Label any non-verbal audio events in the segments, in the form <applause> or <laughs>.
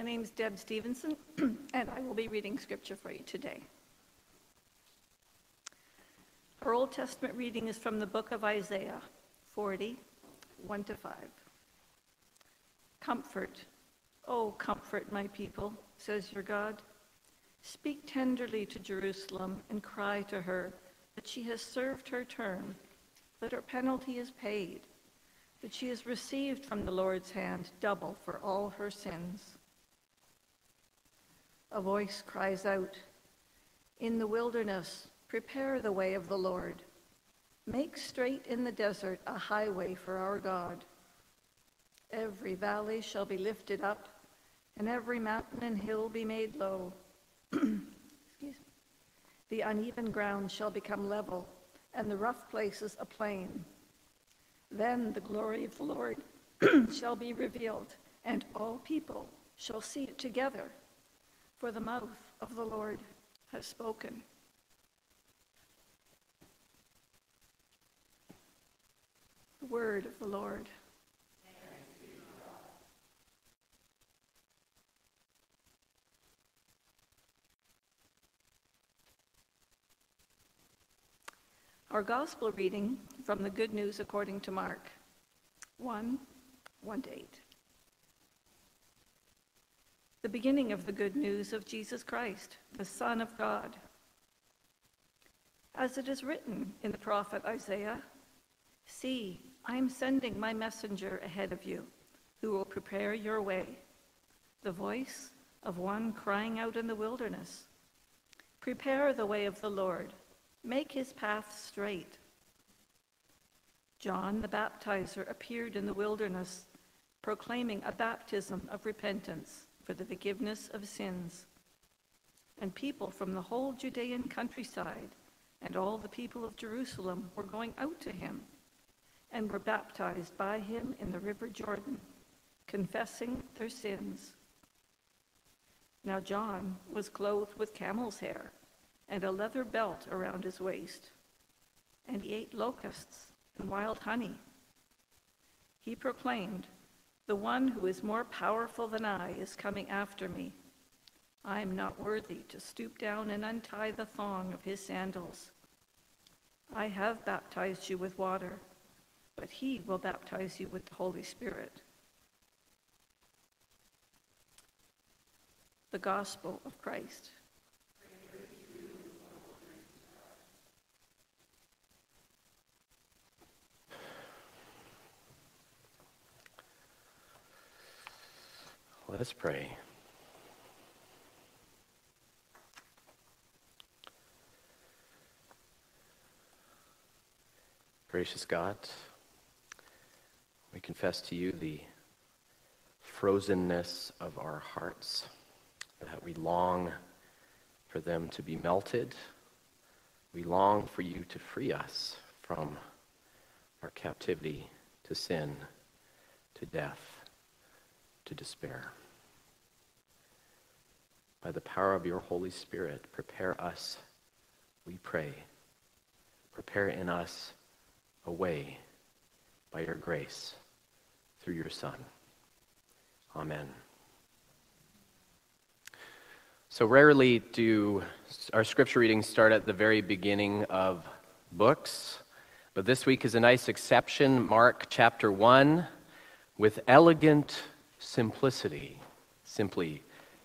My name is Deb Stevenson, <clears throat> and I will be reading scripture for you today. Our Old Testament reading is from the book of Isaiah 40, 1 to 5. Comfort, oh, comfort my people, says your God. Speak tenderly to Jerusalem and cry to her that she has served her term, that her penalty is paid, that she has received from the Lord's hand double for all her sins. A voice cries out, In the wilderness, prepare the way of the Lord. Make straight in the desert a highway for our God. Every valley shall be lifted up, and every mountain and hill be made low. <clears throat> the uneven ground shall become level, and the rough places a plain. Then the glory of the Lord <clears throat> shall be revealed, and all people shall see it together, for the mouth of the Lord has spoken. The word of the Lord. Our gospel reading from the Good News according to Mark 1 1 to 8. The beginning of the good news of Jesus Christ, the Son of God. As it is written in the prophet Isaiah See, I am sending my messenger ahead of you, who will prepare your way. The voice of one crying out in the wilderness Prepare the way of the Lord Make his path straight. John the baptizer appeared in the wilderness, proclaiming a baptism of repentance for the forgiveness of sins. And people from the whole Judean countryside and all the people of Jerusalem were going out to him and were baptized by him in the river Jordan, confessing their sins. Now John was clothed with camel's hair and a leather belt around his waist. And he ate locusts and wild honey. He proclaimed, The one who is more powerful than I is coming after me. I am not worthy to stoop down and untie the thong of his sandals. I have baptized you with water, but he will baptize you with the Holy Spirit. The Gospel of Christ. Let us pray. Gracious God, we confess to you the frozenness of our hearts, that we long for them to be melted. We long for you to free us from our captivity to sin, to death to despair. By the power of your Holy Spirit, prepare us, we pray. Prepare in us a way by your grace through your Son. Amen. So rarely do our scripture readings start at the very beginning of books, but this week is a nice exception. Mark chapter 1 with elegant simplicity, simply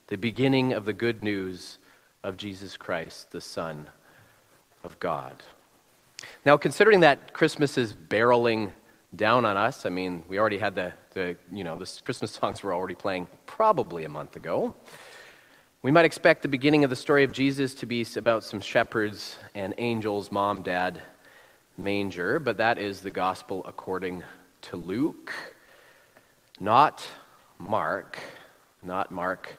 the beginning of the good news of Jesus Christ, the Son of God. Now, considering that Christmas is barreling down on us, I mean, we already had the, the you know, the Christmas songs were already playing probably a month ago. We might expect the beginning of the story of Jesus to be about some shepherds and angels, mom, dad, manger, but that is the gospel according to Luke, not Mark, not Mark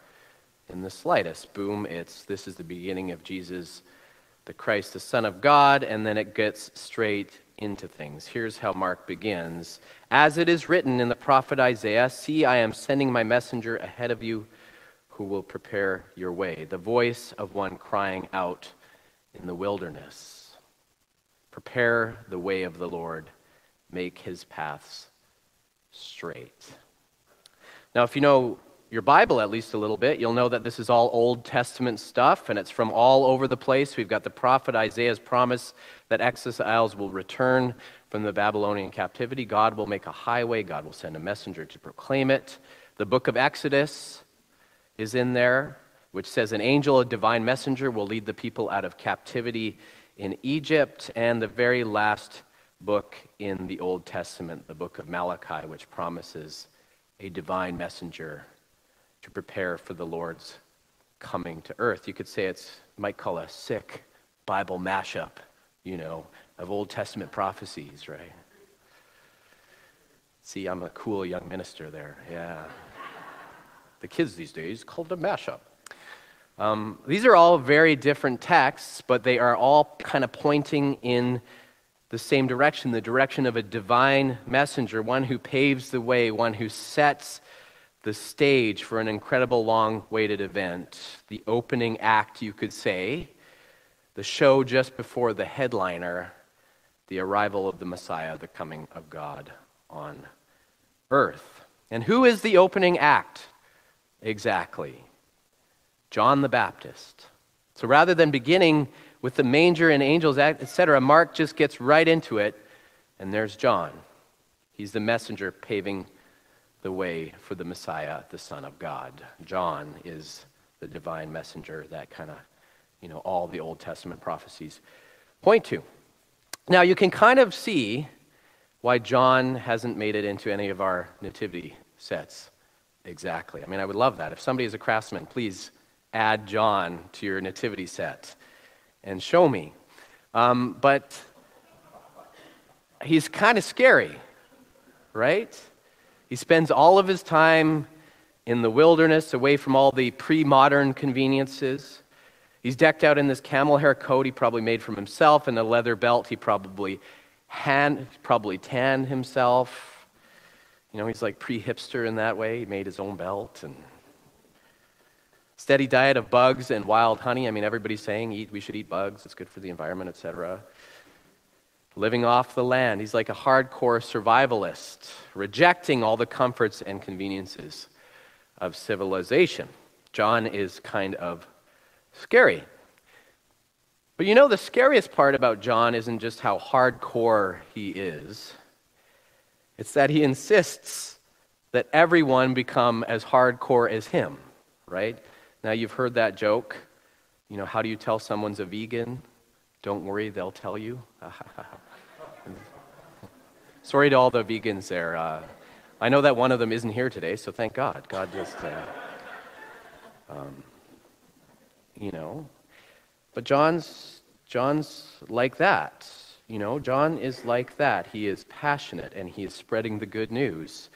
in the slightest. Boom, it's this is the beginning of Jesus, the Christ, the Son of God, and then it gets straight into things. Here's how Mark begins As it is written in the prophet Isaiah, See, I am sending my messenger ahead of you who will prepare your way. The voice of one crying out in the wilderness Prepare the way of the Lord, make his paths straight. Now, if you know your Bible at least a little bit, you'll know that this is all Old Testament stuff and it's from all over the place. We've got the prophet Isaiah's promise that exiles will return from the Babylonian captivity. God will make a highway, God will send a messenger to proclaim it. The book of Exodus is in there, which says an angel, a divine messenger, will lead the people out of captivity in Egypt. And the very last book in the Old Testament, the book of Malachi, which promises a divine messenger to prepare for the Lord's coming to earth. You could say it's, might call a sick Bible mashup, you know, of Old Testament prophecies, right? See, I'm a cool young minister there. Yeah. The kids these days called a mashup. Um, these are all very different texts, but they are all kind of pointing in the same direction the direction of a divine messenger, one who paves the way, one who sets the stage for an incredible long waited event, the opening act, you could say, the show just before the headliner, the arrival of the Messiah, the coming of God on earth. And who is the opening act exactly? John the Baptist. So rather than beginning with the manger and angels, etc., Mark just gets right into it, and there's John. He's the messenger paving the way for the Messiah, the Son of God. John is the divine messenger that kind of, you know, all the Old Testament prophecies point to. Now, you can kind of see why John hasn't made it into any of our nativity sets exactly. I mean, I would love that. If somebody is a craftsman, please add John to your nativity set and show me. Um, but he's kind of scary, right? He spends all of his time in the wilderness, away from all the pre modern conveniences. He's decked out in this camel hair coat he probably made from himself and a leather belt he probably hand, probably tanned himself. You know, he's like pre hipster in that way. He made his own belt and steady diet of bugs and wild honey. I mean, everybody's saying eat, we should eat bugs. It's good for the environment, etc living off the land. He's like a hardcore survivalist, rejecting all the comforts and conveniences of civilization. John is kind of scary. But you know, the scariest part about John isn't just how hardcore he is, it's that he insists that everyone become as hardcore as him, right? Now, you've heard that joke. You know, how do you tell someone's a vegan? Don't worry, they'll tell you. <laughs> Sorry to all the vegans there. Uh, I know that one of them isn't here today, so thank God. God just, uh, um, you know. But John's John's like that. You know, John is like that. He is passionate and he is spreading the good news.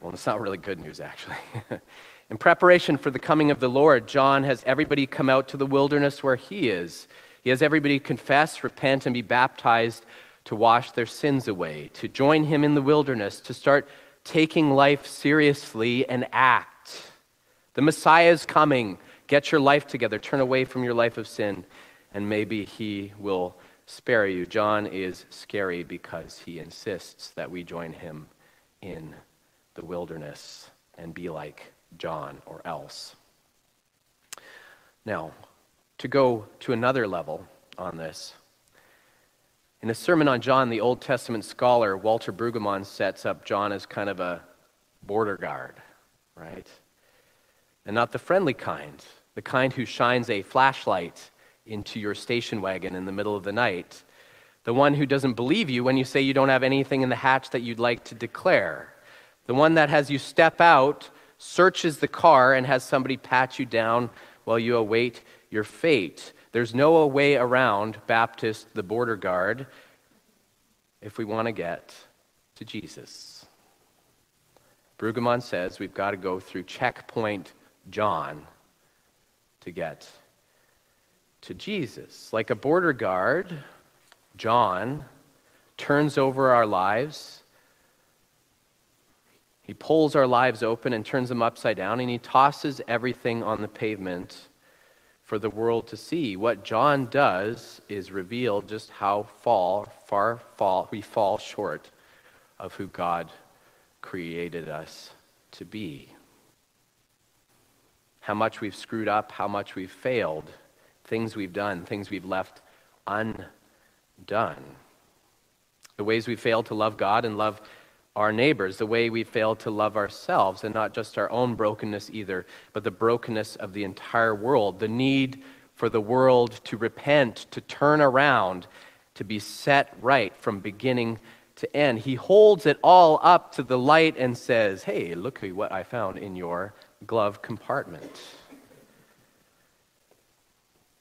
Well, it's not really good news, actually. <laughs> In preparation for the coming of the Lord, John has everybody come out to the wilderness where he is. He has everybody confess, repent, and be baptized to wash their sins away, to join him in the wilderness, to start taking life seriously and act. The Messiah is coming. Get your life together. Turn away from your life of sin, and maybe he will spare you. John is scary because he insists that we join him in the wilderness and be like John or else. Now, to go to another level on this, in a sermon on John, the Old Testament scholar Walter Brueggemann sets up John as kind of a border guard, right? And not the friendly kind, the kind who shines a flashlight into your station wagon in the middle of the night, the one who doesn't believe you when you say you don't have anything in the hatch that you'd like to declare, the one that has you step out, searches the car, and has somebody pat you down while you await your fate. There's no way around Baptist, the border guard, if we want to get to Jesus. Brueggemann says we've got to go through checkpoint John to get to Jesus. Like a border guard, John turns over our lives. He pulls our lives open and turns them upside down, and he tosses everything on the pavement for the world to see. What John does is reveal just how fall, far fall, we fall short of who God created us to be. how much we've screwed up, how much we've failed, things we've done, things we've left undone. The ways we failed to love God and love our neighbors, the way we fail to love ourselves, and not just our own brokenness either, but the brokenness of the entire world, the need for the world to repent, to turn around, to be set right from beginning to end. He holds it all up to the light and says, Hey, look what I found in your glove compartment.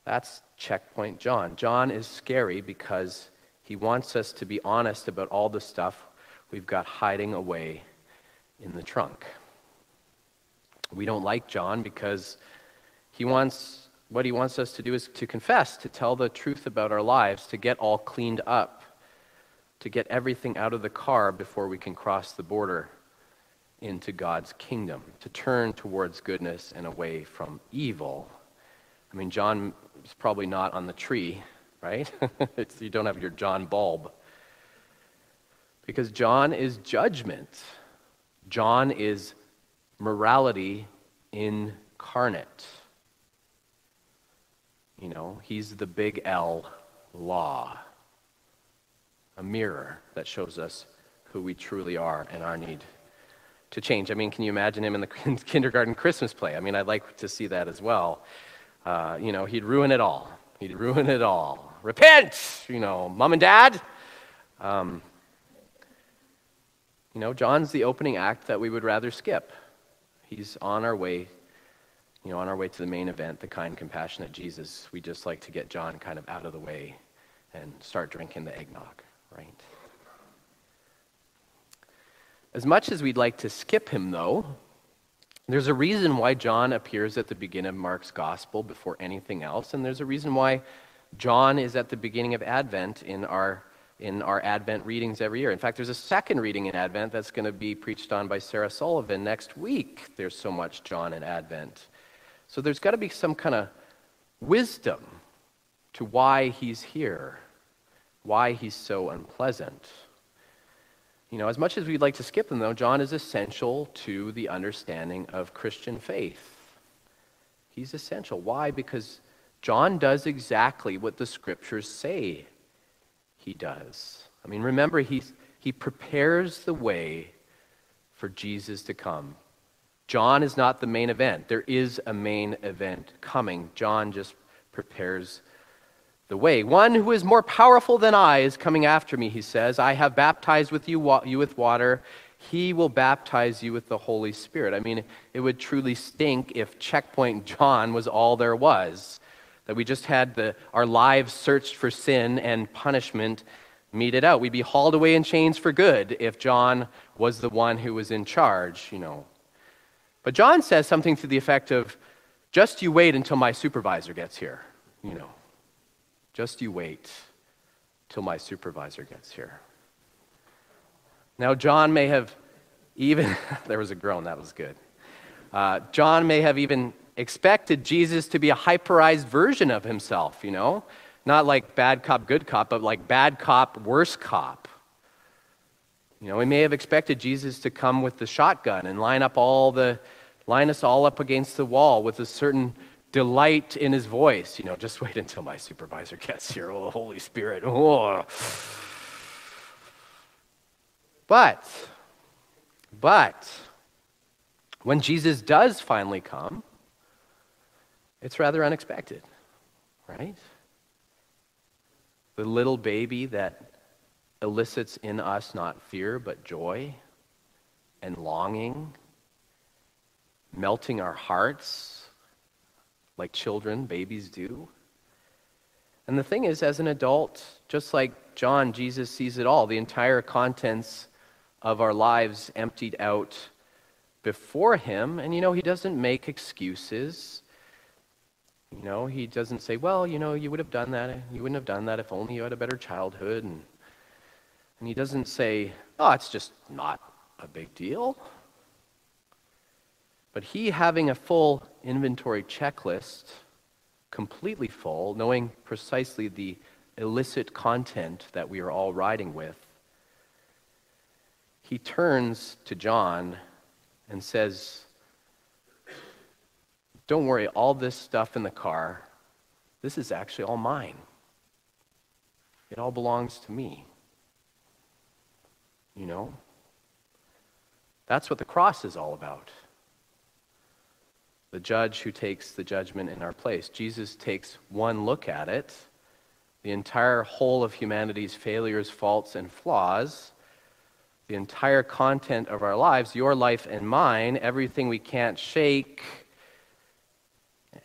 That's checkpoint John. John is scary because he wants us to be honest about all the stuff we've got hiding away in the trunk. We don't like John because he wants what he wants us to do is to confess, to tell the truth about our lives, to get all cleaned up, to get everything out of the car before we can cross the border into God's kingdom, to turn towards goodness and away from evil. I mean, John is probably not on the tree, right? <laughs> you don't have your John bulb. Because John is judgment. John is morality incarnate. You know, he's the big L law, a mirror that shows us who we truly are and our need to change. I mean, can you imagine him in the <laughs> kindergarten Christmas play? I mean, I'd like to see that as well. Uh, you know, he'd ruin it all. He'd ruin it all. Repent, you know, mom and dad. Um, you know, John's the opening act that we would rather skip. He's on our way, you know, on our way to the main event, the kind, compassionate Jesus. We just like to get John kind of out of the way and start drinking the eggnog, right? As much as we'd like to skip him, though, there's a reason why John appears at the beginning of Mark's gospel before anything else, and there's a reason why John is at the beginning of Advent in our, in our Advent readings every year. In fact, there's a second reading in Advent that's going to be preached on by Sarah Sullivan next week. There's so much John in Advent. So there's got to be some kind of wisdom to why he's here, why he's so unpleasant. You know, as much as we'd like to skip them, though, John is essential to the understanding of Christian faith. He's essential. Why? Because John does exactly what the scriptures say he does. I mean, remember, he's, he prepares the way for Jesus to come. John is not the main event. There is a main event coming. John just prepares the way. One who is more powerful than I is coming after me, he says. I have baptized with you, you with water. He will baptize you with the Holy Spirit. I mean, it would truly stink if Checkpoint John was all there was, that we just had the, our lives searched for sin and punishment meted out. We'd be hauled away in chains for good if John was the one who was in charge, you know. But John says something to the effect of, just you wait until my supervisor gets here, you know. Just you wait till my supervisor gets here. Now, John may have even, <laughs> there was a groan, that was good. Uh, John may have even expected Jesus to be a hyperized version of himself, you know? Not like bad cop, good cop, but like bad cop, worse cop. You know, we may have expected Jesus to come with the shotgun and line up all the, line us all up against the wall with a certain delight in his voice. You know, just <laughs> wait until my supervisor gets here. Oh, Holy Spirit. Oh. But, but, when Jesus does finally come, it's rather unexpected, right? The little baby that elicits in us not fear, but joy and longing, melting our hearts like children, babies do. And the thing is, as an adult, just like John, Jesus sees it all, the entire contents of our lives emptied out before him. And, you know, he doesn't make excuses. You know, he doesn't say, well, you know, you would have done that. You wouldn't have done that if only you had a better childhood. And, and he doesn't say, oh, it's just not a big deal. But he having a full inventory checklist, completely full, knowing precisely the illicit content that we are all riding with, he turns to John and says, don't worry, all this stuff in the car, this is actually all mine. It all belongs to me. You know? That's what the cross is all about. The judge who takes the judgment in our place. Jesus takes one look at it, the entire whole of humanity's failures, faults, and flaws, the entire content of our lives, your life and mine, everything we can't shake.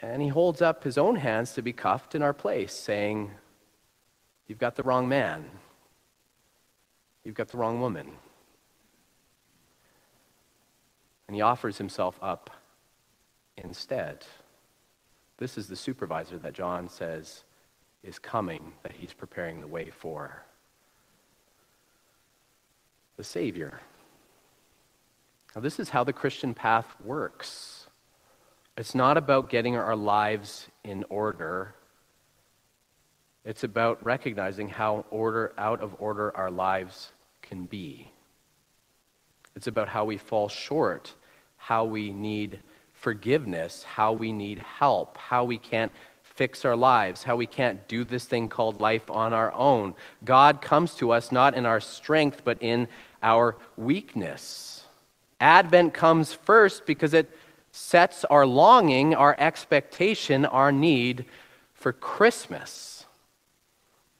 And he holds up his own hands to be cuffed in our place, saying, You've got the wrong man. You've got the wrong woman. And he offers himself up instead. This is the supervisor that John says is coming, that he's preparing the way for. The Savior. Now, this is how the Christian path works. It's not about getting our lives in order it's about recognizing how order, out of order our lives can be. It's about how we fall short, how we need forgiveness, how we need help, how we can't fix our lives, how we can't do this thing called life on our own. God comes to us not in our strength, but in our weakness. Advent comes first because it sets our longing, our expectation, our need for Christmas.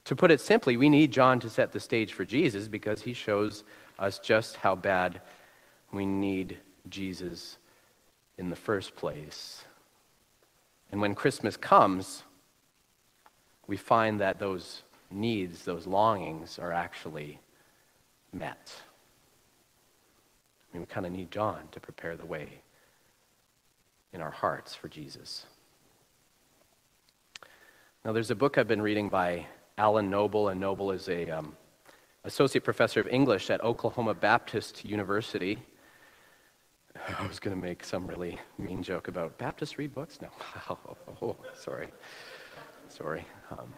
To put it simply, we need John to set the stage for Jesus because he shows us just how bad we need Jesus in the first place. And when Christmas comes, we find that those needs, those longings, are actually met. I mean, we kind of need John to prepare the way in our hearts for Jesus. Now, there's a book I've been reading by Alan Noble, and Noble is a um, associate professor of English at Oklahoma Baptist University. <laughs> I was going to make some really mean joke about Baptists read books. No, oh, <laughs> oh sorry, sorry. Um,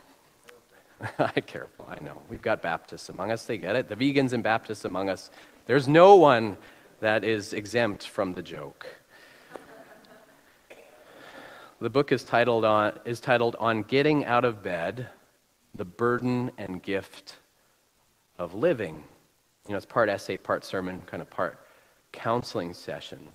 <laughs> I careful. I know we've got Baptists among us. They get it. The vegans and Baptists among us. There's no one that is exempt from the joke. The book is titled on, is titled On Getting Out of Bed the burden and gift of living. You know, it's part essay, part sermon, kind of part counseling session.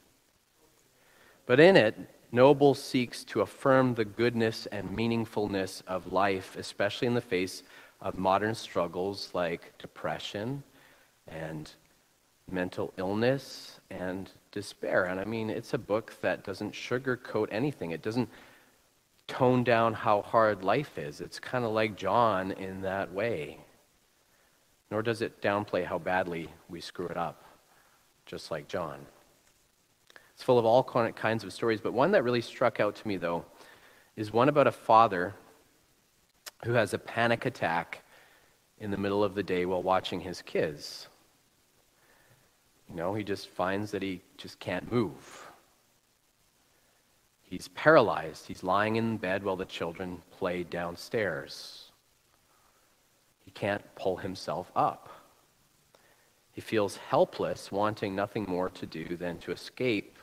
But in it, Noble seeks to affirm the goodness and meaningfulness of life, especially in the face of modern struggles like depression and mental illness and despair. And I mean, it's a book that doesn't sugarcoat anything. It doesn't tone down how hard life is. It's kind of like John in that way. Nor does it downplay how badly we screw it up, just like John. It's full of all kinds of stories, but one that really struck out to me, though, is one about a father who has a panic attack in the middle of the day while watching his kids. You know, he just finds that he just can't move. He's paralyzed. He's lying in bed while the children play downstairs. He can't pull himself up. He feels helpless, wanting nothing more to do than to escape,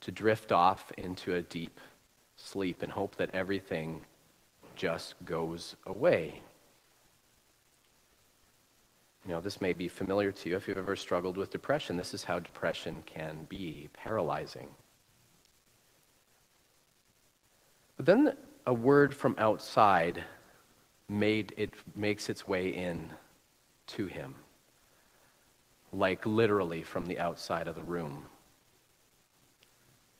to drift off into a deep sleep and hope that everything just goes away. You know, this may be familiar to you if you've ever struggled with depression. This is how depression can be paralyzing. But then a word from outside made it makes its way in to him, like literally from the outside of the room.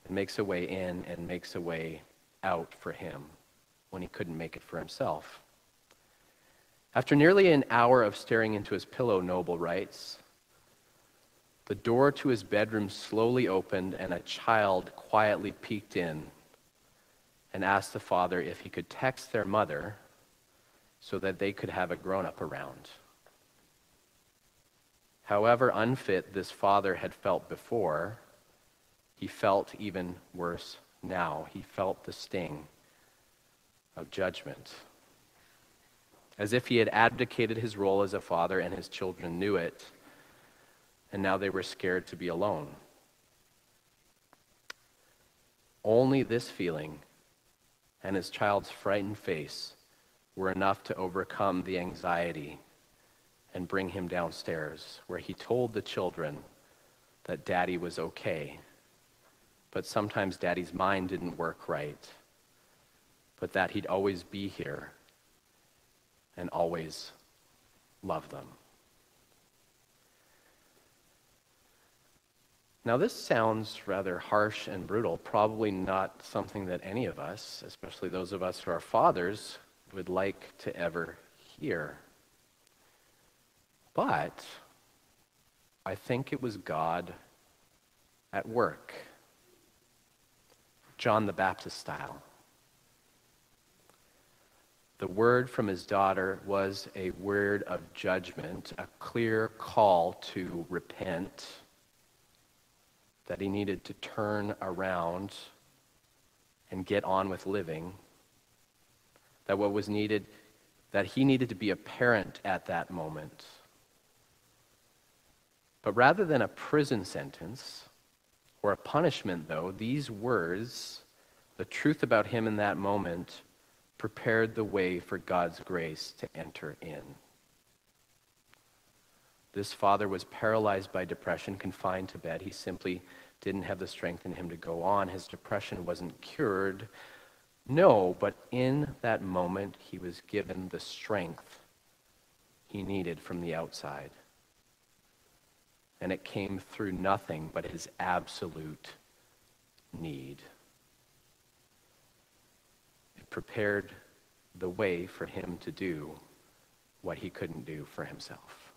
It makes a way in and makes a way out for him when he couldn't make it for himself. After nearly an hour of staring into his pillow, Noble writes, the door to his bedroom slowly opened and a child quietly peeked in and asked the father if he could text their mother so that they could have a grown up around. However unfit this father had felt before, he felt even worse now. He felt the sting of judgment. As if he had abdicated his role as a father and his children knew it, and now they were scared to be alone. only this feeling and his child's frightened face were enough to overcome the anxiety and bring him downstairs, where he told the children that daddy was okay. But sometimes daddy's mind didn't work right, but that he'd always be here and always love them. Now, this sounds rather harsh and brutal, probably not something that any of us, especially those of us who are fathers, would like to ever hear. But I think it was God at work, John the Baptist style. The word from his daughter was a word of judgment, a clear call to repent, that he needed to turn around and get on with living, that what was needed, that he needed to be a parent at that moment. But rather than a prison sentence or a punishment, though, these words, the truth about him in that moment, prepared the way for God's grace to enter in. This father was paralyzed by depression, confined to bed. He simply didn't have the strength in him to go on. His depression wasn't cured. No, but in that moment, he was given the strength he needed from the outside. And it came through nothing but his absolute need prepared the way for him to do what he couldn't do for himself.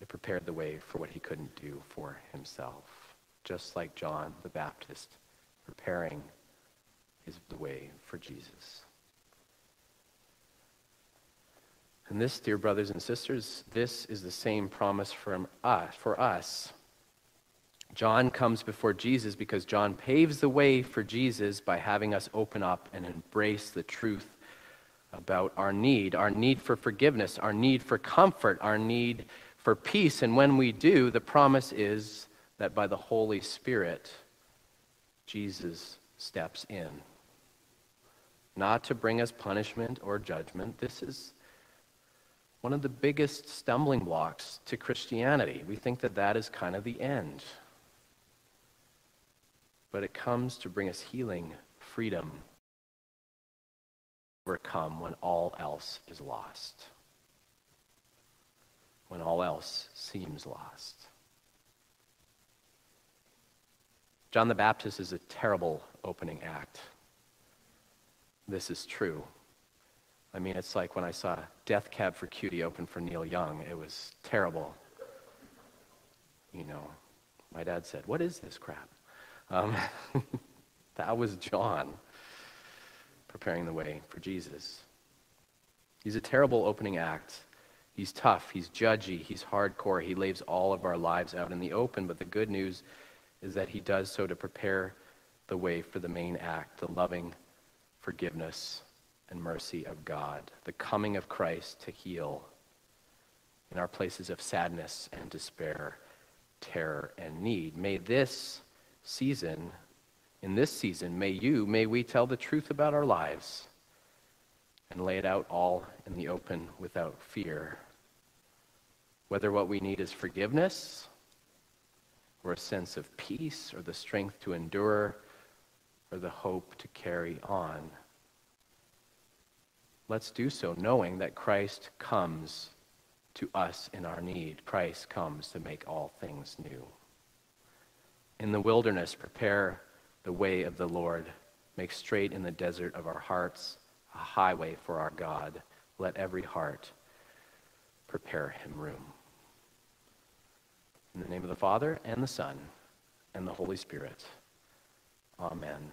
It prepared the way for what he couldn't do for himself, just like John the Baptist preparing his, the way for Jesus. And this, dear brothers and sisters, this is the same promise from us, for us John comes before Jesus because John paves the way for Jesus by having us open up and embrace the truth about our need, our need for forgiveness, our need for comfort, our need for peace. And when we do, the promise is that by the Holy Spirit, Jesus steps in. Not to bring us punishment or judgment. This is one of the biggest stumbling blocks to Christianity. We think that that is kind of the end but it comes to bring us healing, freedom, overcome when all else is lost, when all else seems lost. John the Baptist is a terrible opening act. This is true. I mean, it's like when I saw Death Cab for Cutie open for Neil Young. It was terrible. You know, my dad said, What is this crap? Um, <laughs> that was John preparing the way for Jesus. He's a terrible opening act. He's tough, he's judgy, he's hardcore. He lays all of our lives out in the open, but the good news is that he does so to prepare the way for the main act, the loving forgiveness and mercy of God, the coming of Christ to heal in our places of sadness and despair, terror and need. May this season, in this season, may you, may we tell the truth about our lives and lay it out all in the open without fear. Whether what we need is forgiveness or a sense of peace or the strength to endure or the hope to carry on. Let's do so knowing that Christ comes to us in our need. Christ comes to make all things new. In the wilderness, prepare the way of the Lord. Make straight in the desert of our hearts a highway for our God. Let every heart prepare him room. In the name of the Father, and the Son, and the Holy Spirit. Amen.